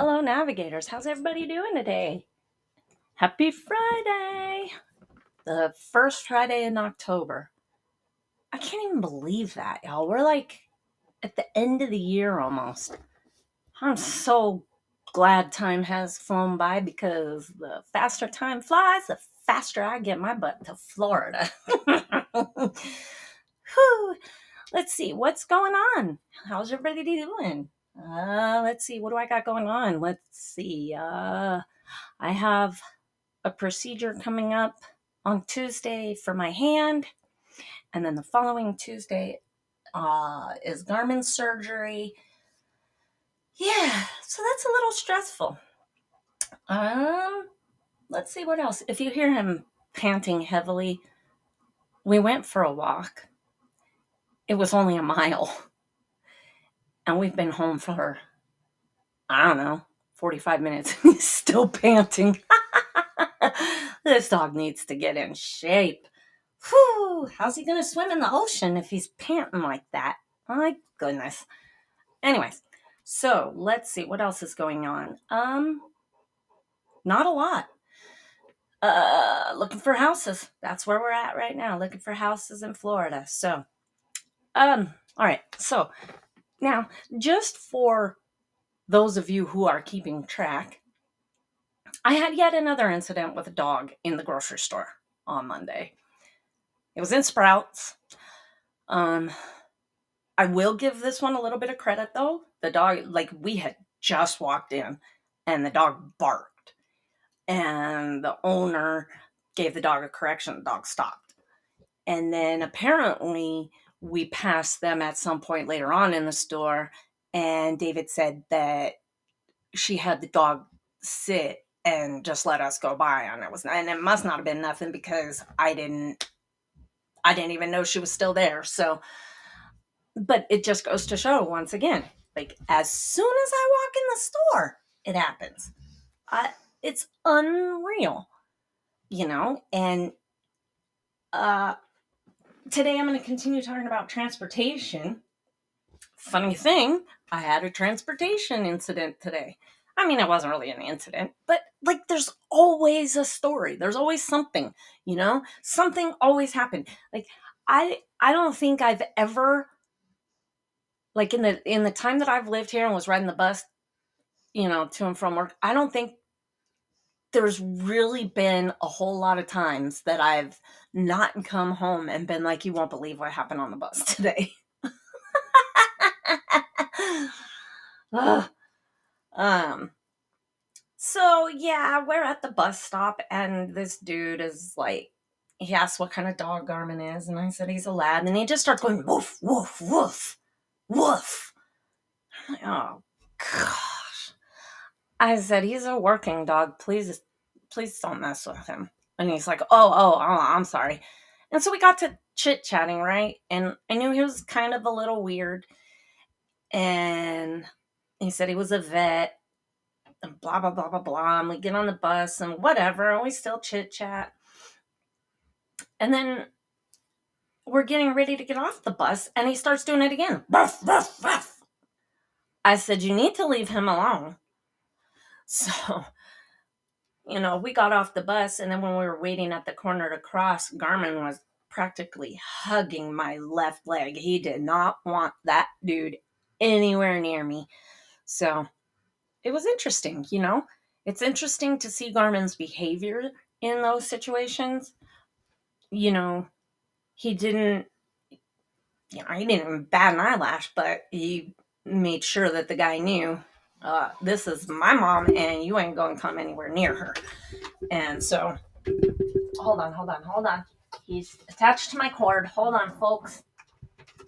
Hello, navigators. How's everybody doing today? Happy Friday! The first Friday in October. I can't even believe that, y'all. We're like at the end of the year almost. I'm so glad time has flown by because the faster time flies, the faster I get my butt to Florida. Whew. Let's see, what's going on? How's everybody doing? Uh, let's see, what do I got going on? Let's see. Uh, I have a procedure coming up on Tuesday for my hand, and then the following Tuesday uh, is Garmin surgery. Yeah, so that's a little stressful. Um, let's see what else. If you hear him panting heavily, we went for a walk. It was only a mile. And we've been home for, I don't know, 45 minutes. And he's still panting. this dog needs to get in shape. Whew, how's he going to swim in the ocean if he's panting like that? My goodness. Anyways, so let's see what else is going on. Um, not a lot. Uh, looking for houses. That's where we're at right now. Looking for houses in Florida. So, um, all right. So now, just for those of you who are keeping track, I had yet another incident with a dog in the grocery store on Monday. It was in Sprouts. Um, I will give this one a little bit of credit though. The dog, like, we had just walked in and the dog barked, and the owner gave the dog a correction. The dog stopped. And then apparently, we passed them at some point later on in the store, and David said that she had the dog sit and just let us go by, and it was and it must not have been nothing because I didn't I didn't even know she was still there. So, but it just goes to show once again, like as soon as I walk in the store, it happens. I, it's unreal, you know, and uh today I'm going to continue talking about transportation. Funny thing, I had a transportation incident today. I mean, it wasn't really an incident, but like there's always a story. There's always something, you know? Something always happened. Like I I don't think I've ever like in the in the time that I've lived here and was riding the bus, you know, to and from work, I don't think there's really been a whole lot of times that I've not come home and been like, you won't believe what happened on the bus today. um, so yeah, we're at the bus stop, and this dude is like, he asked what kind of dog Garmin is, and I said he's a lab, and he just starts going woof, woof, woof, woof. I'm like, oh gosh. I said he's a working dog. Please, please don't mess with him. And he's like, oh, oh, oh, I'm sorry. And so we got to chit chatting, right? And I knew he was kind of a little weird. And he said he was a vet and blah, blah, blah, blah, blah. And we get on the bus and whatever. And we still chit chat. And then we're getting ready to get off the bus. And he starts doing it again. I said, You need to leave him alone. So you know, we got off the bus, and then when we were waiting at the corner to cross, Garmin was practically hugging my left leg. He did not want that dude anywhere near me. So it was interesting, you know? It's interesting to see Garmin's behavior in those situations. You know, he didn't, you know, he didn't bat an eyelash, but he made sure that the guy knew uh, this is my mom and you ain't going to come anywhere near her. And so, hold on, hold on, hold on. He's attached to my cord. Hold on, folks.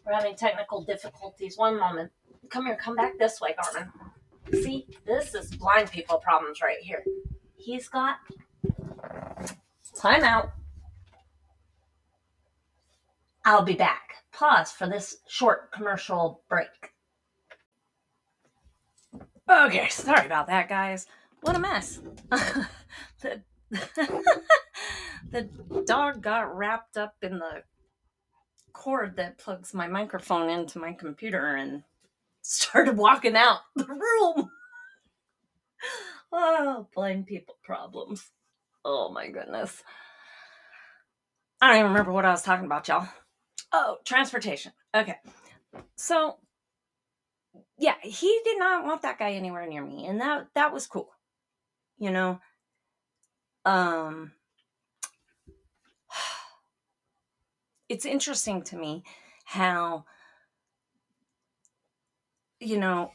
We're having technical difficulties. One moment. Come here, come back this way, Garmin. See, this is blind people problems right here. He's got time out. I'll be back. Pause for this short commercial break. Okay, sorry about that, guys. What a mess. the, the dog got wrapped up in the cord that plugs my microphone into my computer and started walking out the room. oh, blind people problems. Oh my goodness. I don't even remember what I was talking about, y'all. Oh, transportation. Okay. So yeah, he did not want that guy anywhere near me, and that that was cool. You know. Um it's interesting to me how you know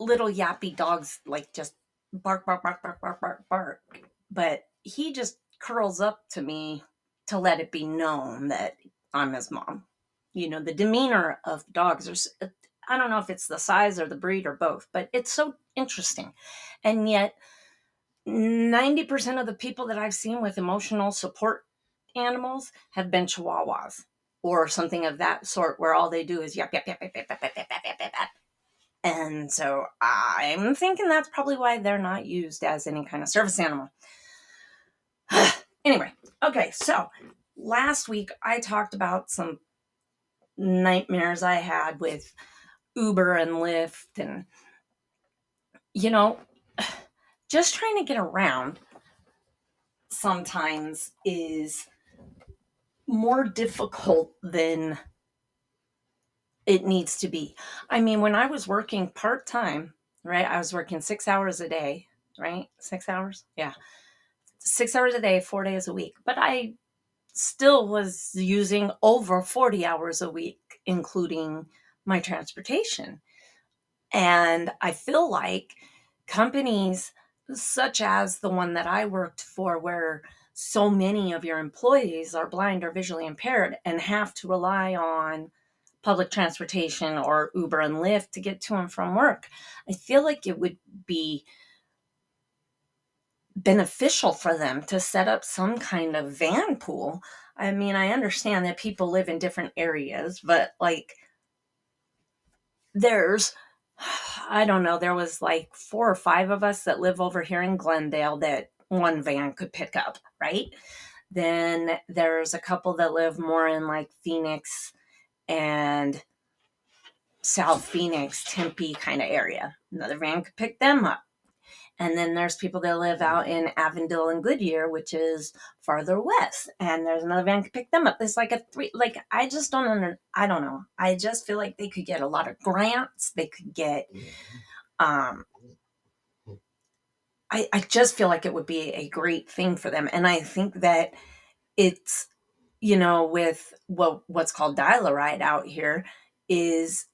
little yappy dogs like just bark bark bark bark bark bark bark but he just curls up to me to let it be known that I'm his mom. You know, the demeanor of dogs are I don't know if it's the size or the breed or both, but it's so interesting. And yet 90% of the people that I've seen with emotional support animals have been chihuahuas or something of that sort where all they do is yap yap yap yap yap yap yap yap yap yap yap. And so I'm thinking that's probably why they're not used as any kind of service animal. anyway, okay, so last week I talked about some nightmares I had with Uber and Lyft and you know, just trying to get around sometimes is more difficult than it needs to be. I mean, when I was working part time, right, I was working six hours a day, right? Six hours? Yeah. Six hours a day, four days a week. But I still was using over 40 hours a week, including my transportation. And I feel like companies such as the one that I worked for, where so many of your employees are blind or visually impaired and have to rely on public transportation or Uber and Lyft to get to and from work. I feel like it would be beneficial for them to set up some kind of van pool. I mean, I understand that people live in different areas, but like there's I don't know, there was like four or five of us that live over here in Glendale that one van could pick up, right? Then there's a couple that live more in like Phoenix and South Phoenix, Tempe kind of area. Another van could pick them up. And then there's people that live out in Avondale and Goodyear, which is farther west. And there's another van could pick them up. It's like a three, like, I just don't under, I don't know. I just feel like they could get a lot of grants. They could get, um, I, I just feel like it would be a great thing for them. And I think that it's, you know, with what what's called dial-a-ride out here is,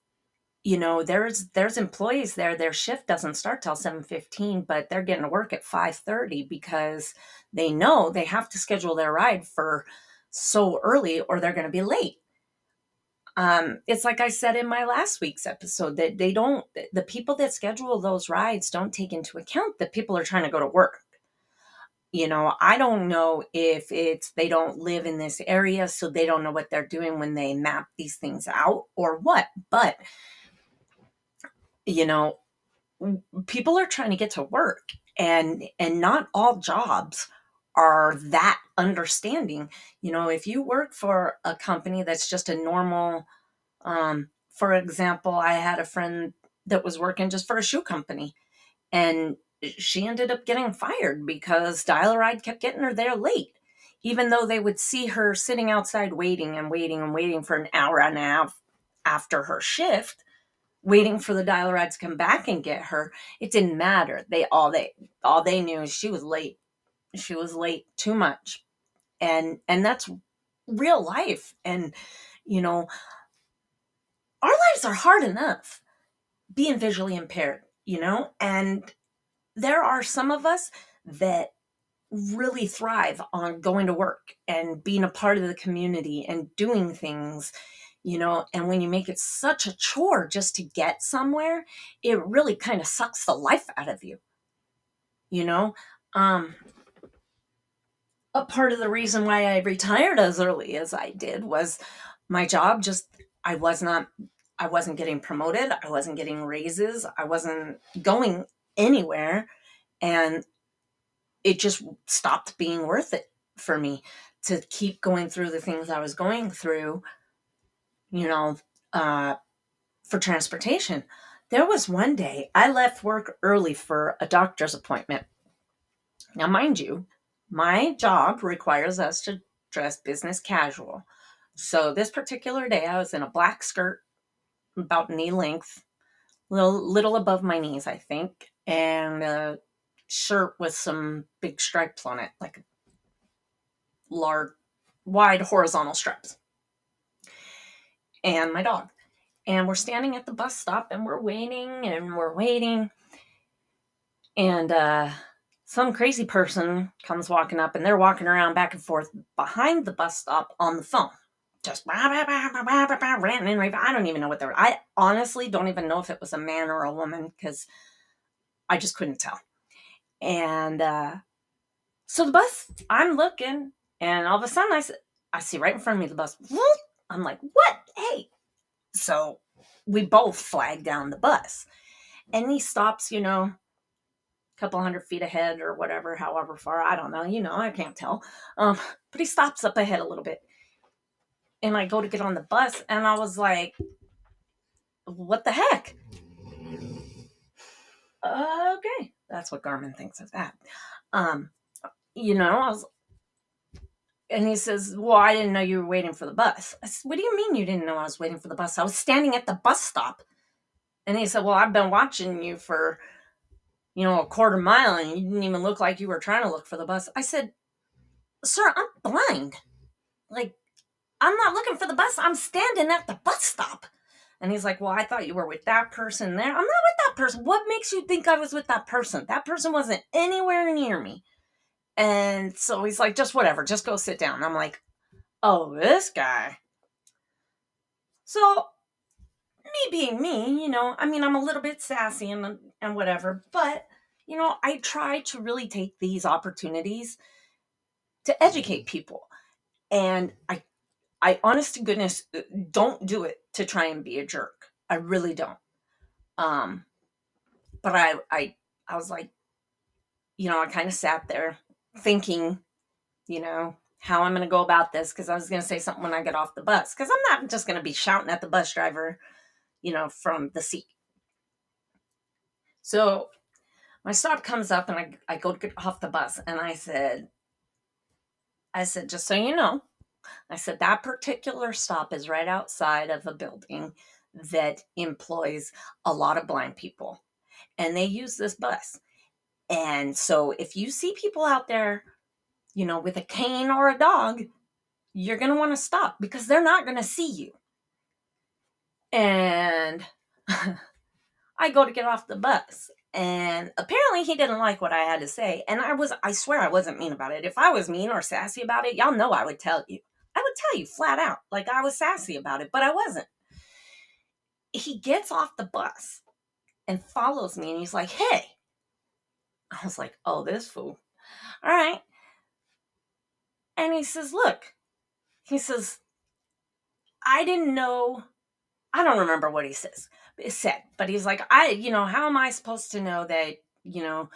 you know, there's there's employees there, their shift doesn't start till 7:15, but they're getting to work at 5:30 because they know they have to schedule their ride for so early or they're going to be late um, it's like I said in my last week's episode that they don't, the people that schedule those rides don't take into account that people are trying to go to work. You know, I don't know if it's they don't live in this area, so they don't know what they're doing when they map these things out or what, but, you know, people are trying to get to work and and not all jobs are that understanding. You know, if you work for a company that's just a normal, um, for example, I had a friend that was working just for a shoe company and she ended up getting fired because Dial-A-Ride kept getting her there late. Even though they would see her sitting outside waiting and waiting and waiting for an hour and a half after her shift, waiting for the Dial-A-Ride to come back and get her, it didn't matter. They all they all they knew is she was late. She was late too much. And and that's real life. And you know our lives are hard enough being visually impaired you know? And there are some of us that really thrive on going to work and being a part of the community and doing things you know and when you make it such a chore just to get somewhere it really kind of sucks the life out of you you know? Um a part of the reason why I retired as early as I did was my job just I was not I wasn't getting promoted, I wasn't getting raises, I wasn't going anywhere and it just stopped being worth it for me to keep going through the things I was going through, you know, uh, for transportation. there was one day I left work early for a doctor's appointment. Now, mind you, my job requires us to dress business casual. So this particular day, I was in a black skirt, about knee length, little little above my knees, I think, and a shirt with some big stripes on it, like large, wide horizontal stripes. And my dog. And we're standing at the bus stop and we're waiting and we're waiting. And uh some crazy person comes walking up and they're walking around back and forth behind the bus stop on the phone. Just ranting and raving. I don't even know what they're. I honestly don't even know if it was a man or a woman because I just couldn't tell. And uh, so the bus, I'm looking, and all of a sudden I, I see right in front of me the bus. I'm like, what? Hey. So we both flag down the bus. And he stops, you know, a couple hundred feet ahead or whatever, however far. I don't know. You know, I can't tell. Um, but he stops up ahead a little bit. And I go to get on the bus and I was like, what the heck? Okay. That's what Garmin thinks of that. Um, you know, I was and he says, Well, I didn't know you were waiting for the bus. I said, What do you mean you didn't know I was waiting for the bus? I was standing at the bus stop. And he said, Well, I've been watching you for you know, a quarter mile and you didn't even look like you were trying to look for the bus. I said, Sir, I'm blind. Like, I'm not looking for the bus. I'm standing at the bus stop. And he's like, Well, I thought you were with that person there. I'm not with that person. What makes you think I was with that person? That person wasn't anywhere near me. And so he's like, Just whatever, just go sit down. I'm like, Oh, this guy. So me being me, you know, I mean, I'm a little bit sassy and, and whatever, but, you know, I try to really take these opportunities to educate people. And I, I honest to goodness, uh, don't do it to try and be a jerk. I really don't. Um, but I, I, I was like, you know, I kind of sat there thinking, you know, how I'm going to go about this because I was going to say something when I get off the bus because I'm not just going to be shouting at the bus driver you know, from the seat. So my stop comes up and I, I go to get off the bus and I said, I said, just so you know, I said, that particular stop is right outside of a building that employs a lot of blind people. And they use this bus. And so if you see people out there, you know, with a cane or a dog, you're going to want to stop because they're not going to see you. And I go to get off the bus. And apparently he didn't like what I had to say. And I was, I swear I wasn't mean about it. If I was mean or sassy about it, y'all know I would tell you. I would tell you flat out, like I was sassy about it, but I wasn't. He gets off the bus and follows me and he's like, hey. I was like, oh, this fool. All right. And he says, look, he says, I didn't know I don't remember what he says said, but he's like, I, you know, how am I supposed to know that, you know,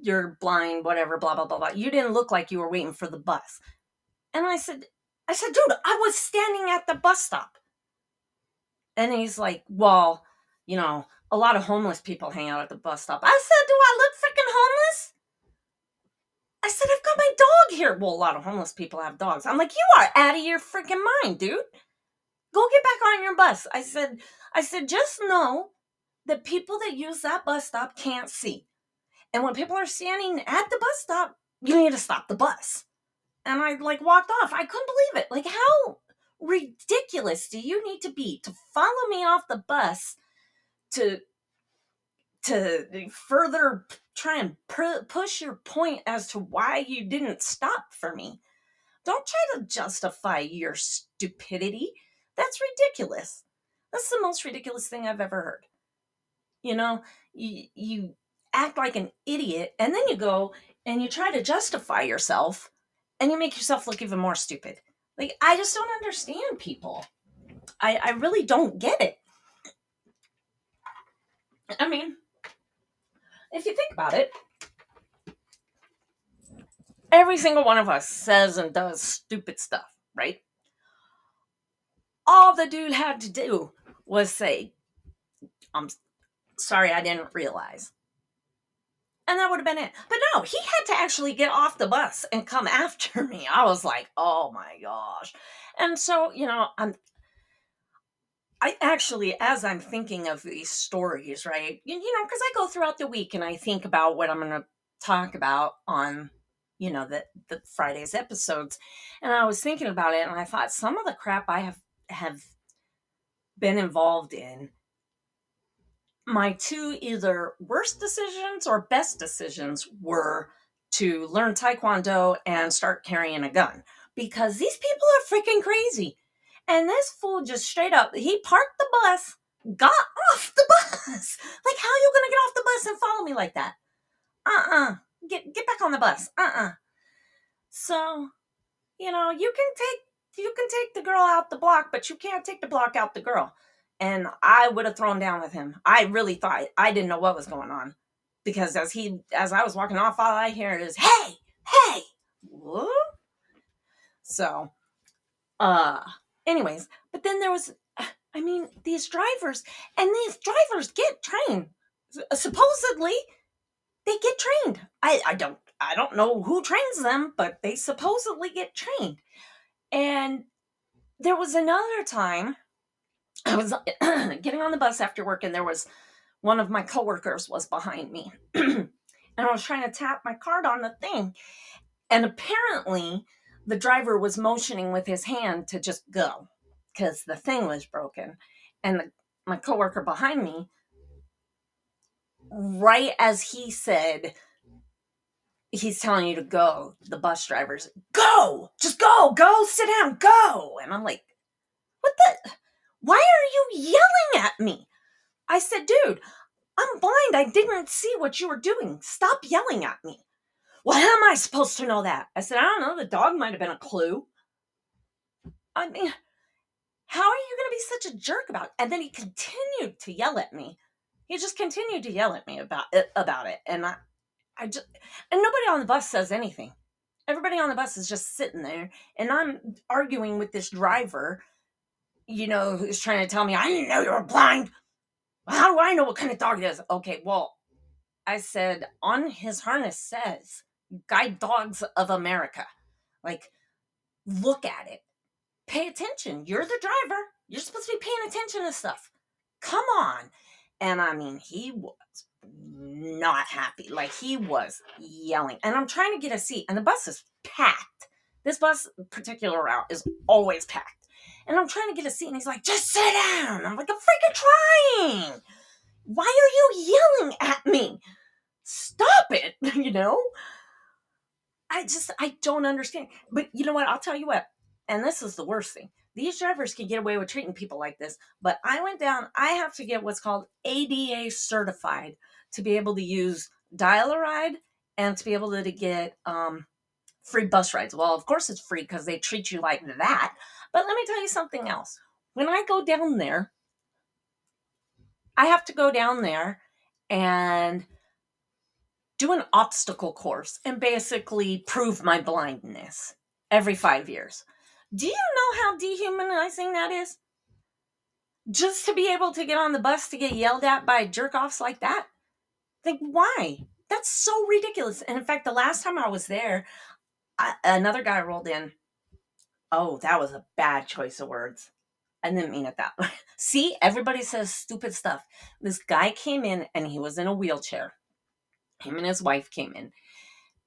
you're blind, whatever, blah, blah, blah, blah. You didn't look like you were waiting for the bus. And I said, I said, dude, I was standing at the bus stop. And he's like, well, you know, a lot of homeless people hang out at the bus stop. I said, do I look freaking homeless? I said, I've got my dog here. Well, a lot of homeless people have dogs. I'm like, you are out of your freaking mind, dude go get back on your bus. I said, I said, just know that people that use that bus stop can't see. And when people are standing at the bus stop, you need to stop the bus. And I like walked off. I couldn't believe it. Like, how ridiculous do you need to be to follow me off the bus to to further try and pr- push your point as to why you didn't stop for me? Don't try to justify your stupidity. That's ridiculous. That's the most ridiculous thing I've ever heard. You know, you, you act like an idiot and then you go and you try to justify yourself and you make yourself look even more stupid. Like, I just don't understand people. I, I really don't get it. I mean, if you think about it, every single one of us says and does stupid stuff, right? all the dude had to do was say, I'm Sorry, I didn't realize. And that would have been it. But no, he had to actually get off the bus and come after me. I was like, oh my gosh. And so, you know, I'm I actually, as I'm thinking of these stories, right, you, you know, because I go throughout the week and I think about what I'm going to talk about on, you know, the the Friday's episodes, and I was thinking about it, and I thought some of the crap I have have been involved in, my two either worst decisions or best decisions were to learn Taekwondo and start carrying a gun because these people are freaking crazy. And this fool just straight up, he parked the bus, got off the bus. like, how you gonna get off the bus and follow me like that? Uh-uh. Get get back on the bus. Uh-uh. So, you know, you can take you can take the girl out the block, but you can't take the block out the girl. And I would have thrown down with him. I really thought I didn't know what was going on. Because as he as I was walking off, all I hear is, hey, hey, what? So uh anyways, but then there was, uh, I mean, these drivers, and these drivers get trained. Uh, supposedly, they get trained. I, I don't I don't know who trains them, but they supposedly get trained. And there was another time I was getting on the bus after work, and there was one of my coworkers was behind me, and I was trying to tap my card on the thing, and apparently the driver was motioning with his hand to just go because the thing was broken. And the, my coworker behind me, right as he said, he's telling you to go, the bus driver's, go, just go, go, sit down, go. And I'm like, what the? Why are you yelling at me? I said, dude, I'm blind. I didn't see what you were doing. Stop yelling at me. How am I supposed to know that? I said, I don't know. The dog might have been a clue. I mean, how are you going to be such a jerk about it? And then he continued to yell at me. He just continued to yell at me about it, about it. And I, I just, and nobody on the bus says anything. Everybody on the bus is just sitting there. And I'm arguing with this driver, you know, who's trying to tell me, I didn't know you were blind. How do I know what kind of dog it is? Okay, well, I said, on his harness says guide dogs of America. Like, look at it. Pay attention. You're the driver. You're supposed to be paying attention to stuff. Come on. And I mean, he was not happy. Like, he was yelling. And I'm trying to get a seat, and the bus is packed. This bus, particular route, is always packed. And I'm trying to get a seat, and he's like, just sit down. I'm like, I'm freaking trying. Why are you yelling at me? Stop it, you know? I just I don't understand. But you know what? I'll tell you what. And this is the worst thing. These drivers can get away with treating people like this, but I went down. I have to get what's called ADA certified to be able to use dial a ride and to be able to get um, free bus rides. Well, of course it's free because they treat you like that. But let me tell you something else. When I go down there, I have to go down there and do an obstacle course and basically prove my blindness every five years. Do you know how dehumanizing that is? Just to be able to get on the bus to get yelled at by jerk offs like that? Like, why? That's so ridiculous. And in fact, the last time I was there, I, another guy rolled in. Oh, that was a bad choice of words. I didn't mean it that way. See, everybody says stupid stuff. This guy came in and he was in a wheelchair him and his wife came in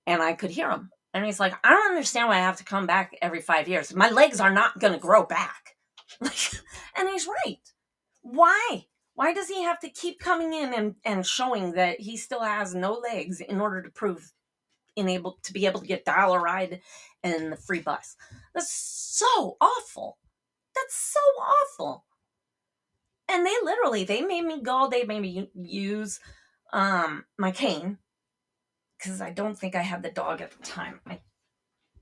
and I could hear him. And he's like, I don't understand why I have to come back every five years. My legs are not going to grow back. and he's right. Why? Why does he have to keep coming in and, and showing that he still has no legs in order to prove able to be able to get dial a ride and the free bus? That's so awful. That's so awful. And they literally they made me go. They made me use um, my cane because I don't think I had the dog at the time. I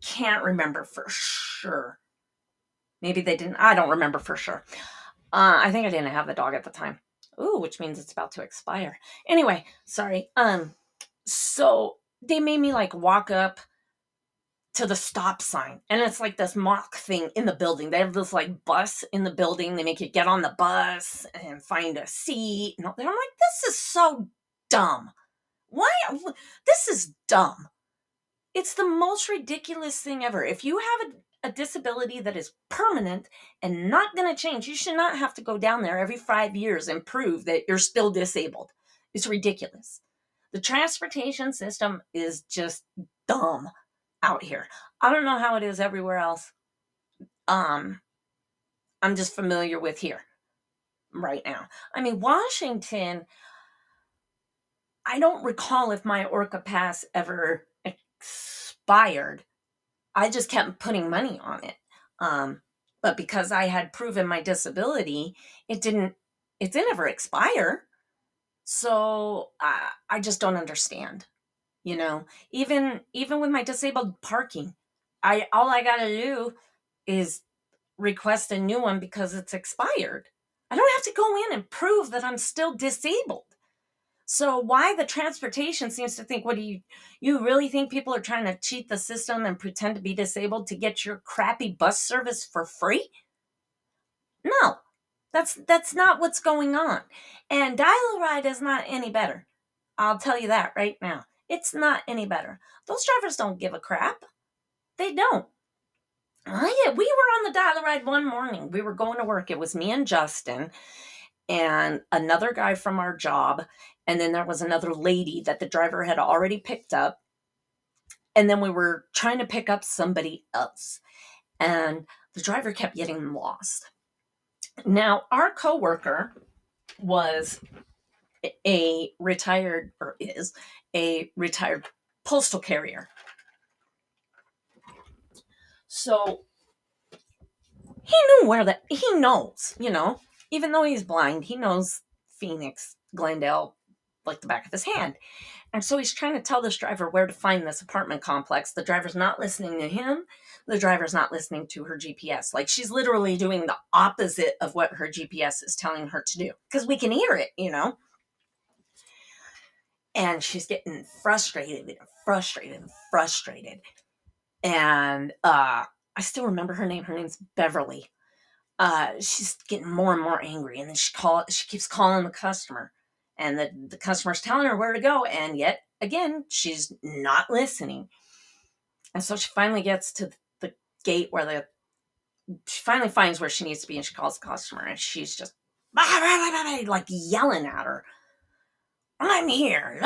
can't remember for sure. Maybe they didn't. I don't remember for sure. Uh, I think I didn't have the dog at the time. Ooh, which means it's about to expire. Anyway, sorry. Um, so they made me like walk up to the stop sign. And it's like this mock thing in the building. They have this like bus in the building. They make you get on the bus and find a seat. And I'm like, this is so dumb. Why? This is dumb. It's the most ridiculous thing ever. If you have a, a disability that is permanent and not going to change, you should not have to go down there every five years and prove that you're still disabled. It's ridiculous. The transportation system is just dumb out here. I don't know how it is everywhere else. Um, I'm just familiar with here right now. I mean, Washington, I don't recall if my Orca pass ever expired. I just kept putting money on it. Um, but because I had proven my disability, it didn't it didn't ever expire. So uh, I just don't understand. You know, even even with my disabled parking, I all I got to do is request a new one because it's expired. I don't have to go in and prove that I'm still disabled. So why the transportation seems to think what do you you really think people are trying to cheat the system and pretend to be disabled to get your crappy bus service for free? No. That's that's not what's going on. And Dial-A-Ride is not any better. I'll tell you that right now. It's not any better. Those drivers don't give a crap. They don't. Oh, yeah, we were on the Dial-A-Ride one morning. We were going to work. It was me and Justin and another guy from our job. And then there was another lady that the driver had already picked up. And then we were trying to pick up somebody else. And the driver kept getting lost. Now, our coworker was a retired, or is a retired postal carrier. So he knew where that, he knows, you know, even though he's blind, he knows Phoenix, Glendale, like the back of his hand. And so he's trying to tell this driver where to find this apartment complex. The driver's not listening to him the driver's not listening to her GPS. Like she's literally doing the opposite of what her GPS is telling her to do because we can hear it, you know? And she's getting frustrated and frustrated and frustrated. And uh, I still remember her name. Her name's Beverly. Uh, she's getting more and more angry, and then she call she keeps calling the customer, and the the customer's telling her where to go, and yet again she's not listening. And so she finally gets to the gate where the she finally finds where she needs to be and she calls the customer and she's just like yelling at her. I'm here.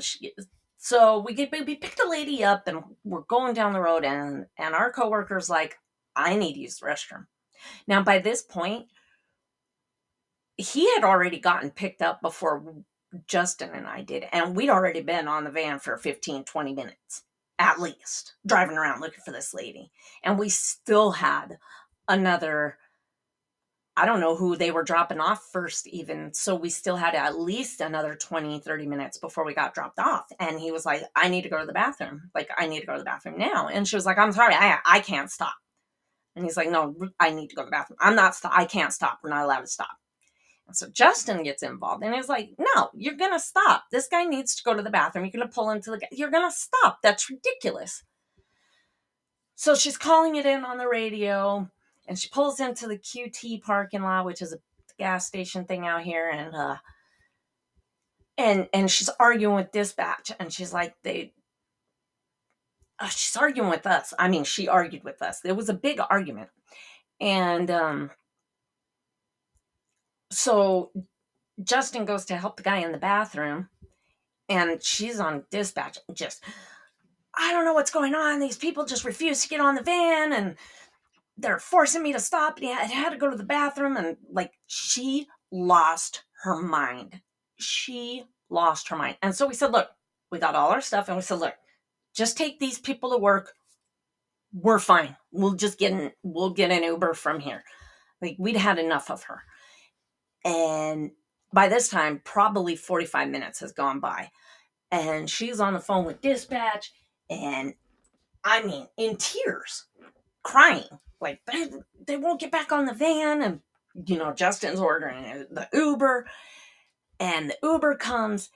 She, so we get we picked a lady up and we're going down the road and and our coworker's like i need to use the restroom. Now by this point he had already gotten picked up before justin and i did and we'd already been on the van for 15 20 minutes at least driving around looking for this lady. And we still had another, I don't know who they were dropping off first, even. So we still had at least another 20, 30 minutes before we got dropped off. And he was like, I need to go to the bathroom. Like, I need to go to the bathroom now. And she was like, I'm sorry, I, I can't stop. And he's like, No, I need to go to the bathroom. I'm not, st- I can't stop. We're not allowed to stop. So Justin gets involved and he's like, no, you're going to stop. This guy needs to go to the bathroom. You're going to pull into the, you're going to stop. That's ridiculous. So she's calling it in on the radio and she pulls into the QT parking lot, which is a gas station thing out here. And, uh, and, and she's arguing with dispatch and she's like, they, uh, she's arguing with us. I mean, she argued with us. There was a big argument. And, um, so Justin goes to help the guy in the bathroom, and she's on dispatch. Just, I don't know what's going on. These people just refuse to get on the van, and they're forcing me to stop. And I had to go to the bathroom, and like she lost her mind. She lost her mind. And so we said, look, we got all our stuff, and we said, look, just take these people to work. We're fine. We'll just get an, we'll get an Uber from here. Like we'd had enough of her. And by this time, probably 45 minutes has gone by. And she's on the phone with dispatch, and I mean, in tears, crying. Like, they, they won't get back on the van. And, you know, Justin's ordering the Uber, and the Uber comes,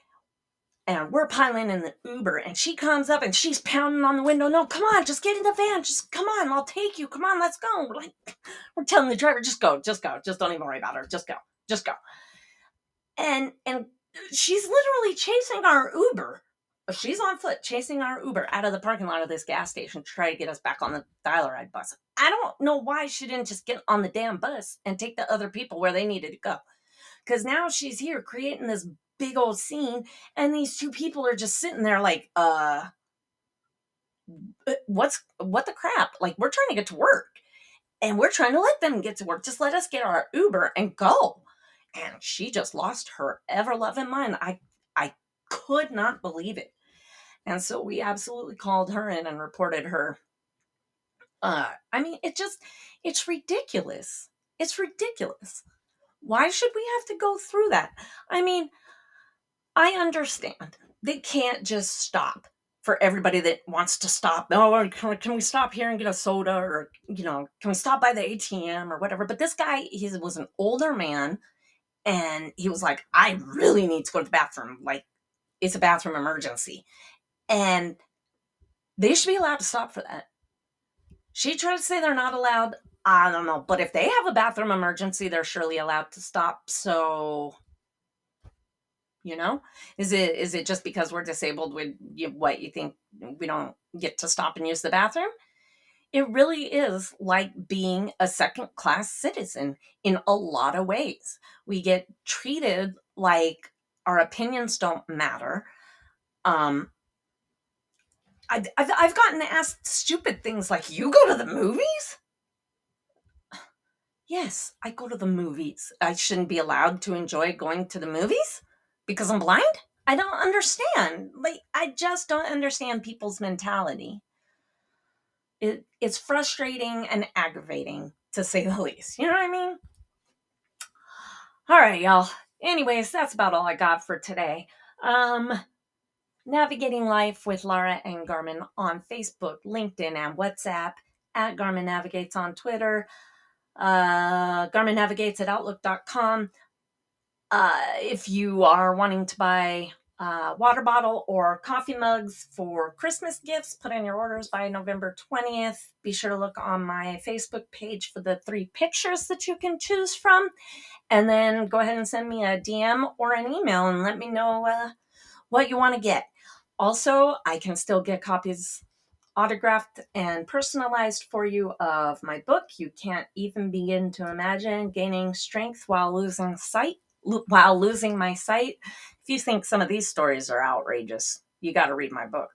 and we're piling in the Uber, and she comes up and she's pounding on the window. No, come on, just get in the van. Just come on, I'll take you. Come on, let's go. Like, we're telling the driver, just go, just go, just don't even worry about her. Just go, just go. And and she's literally chasing our Uber. She's on foot chasing our Uber out of the parking lot of this gas station to try to get us back on the dial-a-ride bus. I don't know why she didn't just get on the damn bus and take the other people where they needed to go. Because now she's here creating this big old scene, and these two people are just sitting there like, uh, uh, what's what the crap? Like, we're trying to get to work and we're trying to let them get to work. Just let us get our Uber and go. And she just lost her ever loving mind. I I could not believe it. And so we absolutely called her in and reported her. Uh, I mean, it just, it's ridiculous. It's ridiculous. Why should we have to go through that? I mean, I understand they can't just stop for everybody that wants to stop. Oh, can, can we stop here and get a soda, or you know, can we stop by the ATM or whatever? But this guy, he was an older man, and he was like, "I really need to go to the bathroom. Like, it's a bathroom emergency," and they should be allowed to stop for that. She tried to say they're not allowed. I don't know, but if they have a bathroom emergency, they're surely allowed to stop. So you know is it is it just because we're disabled with what you think we don't get to stop and use the bathroom it really is like being a second class citizen in a lot of ways we get treated like our opinions don't matter um I've, I've gotten asked stupid things like you go to the movies yes i go to the movies i shouldn't be allowed to enjoy going to the movies because I'm blind? I don't understand. Like I just don't understand people's mentality. It, it's frustrating and aggravating to say the least. You know what I mean? All right, y'all. Anyways, that's about all I got for today. Um Navigating Life with Laura and Garmin on Facebook, LinkedIn, and WhatsApp. At Garmin Navigates on Twitter. Uh, Garmin Navigates at Outlook.com. Uh, if you are wanting to buy a water bottle or coffee mugs for Christmas gifts, put in your orders by November 20th. Be sure to look on my Facebook page for the three pictures that you can choose from. And then go ahead and send me a DM or an email and let me know uh, what you want to get. Also, I can still get copies autographed and personalized for you of my book. You can't even begin to imagine gaining strength while losing sight while losing my sight. If you think some of these stories are outrageous, you got to read my book.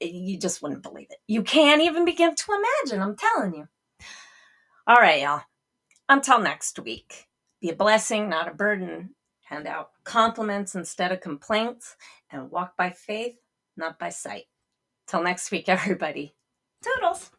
Eh, you just wouldn't believe it. You can't even begin to imagine, I'm telling you. All right, y'all. Until next week, be a blessing, not a burden. Hand out compliments instead of complaints, and walk by faith, not by sight. Till next week, everybody. Toodles.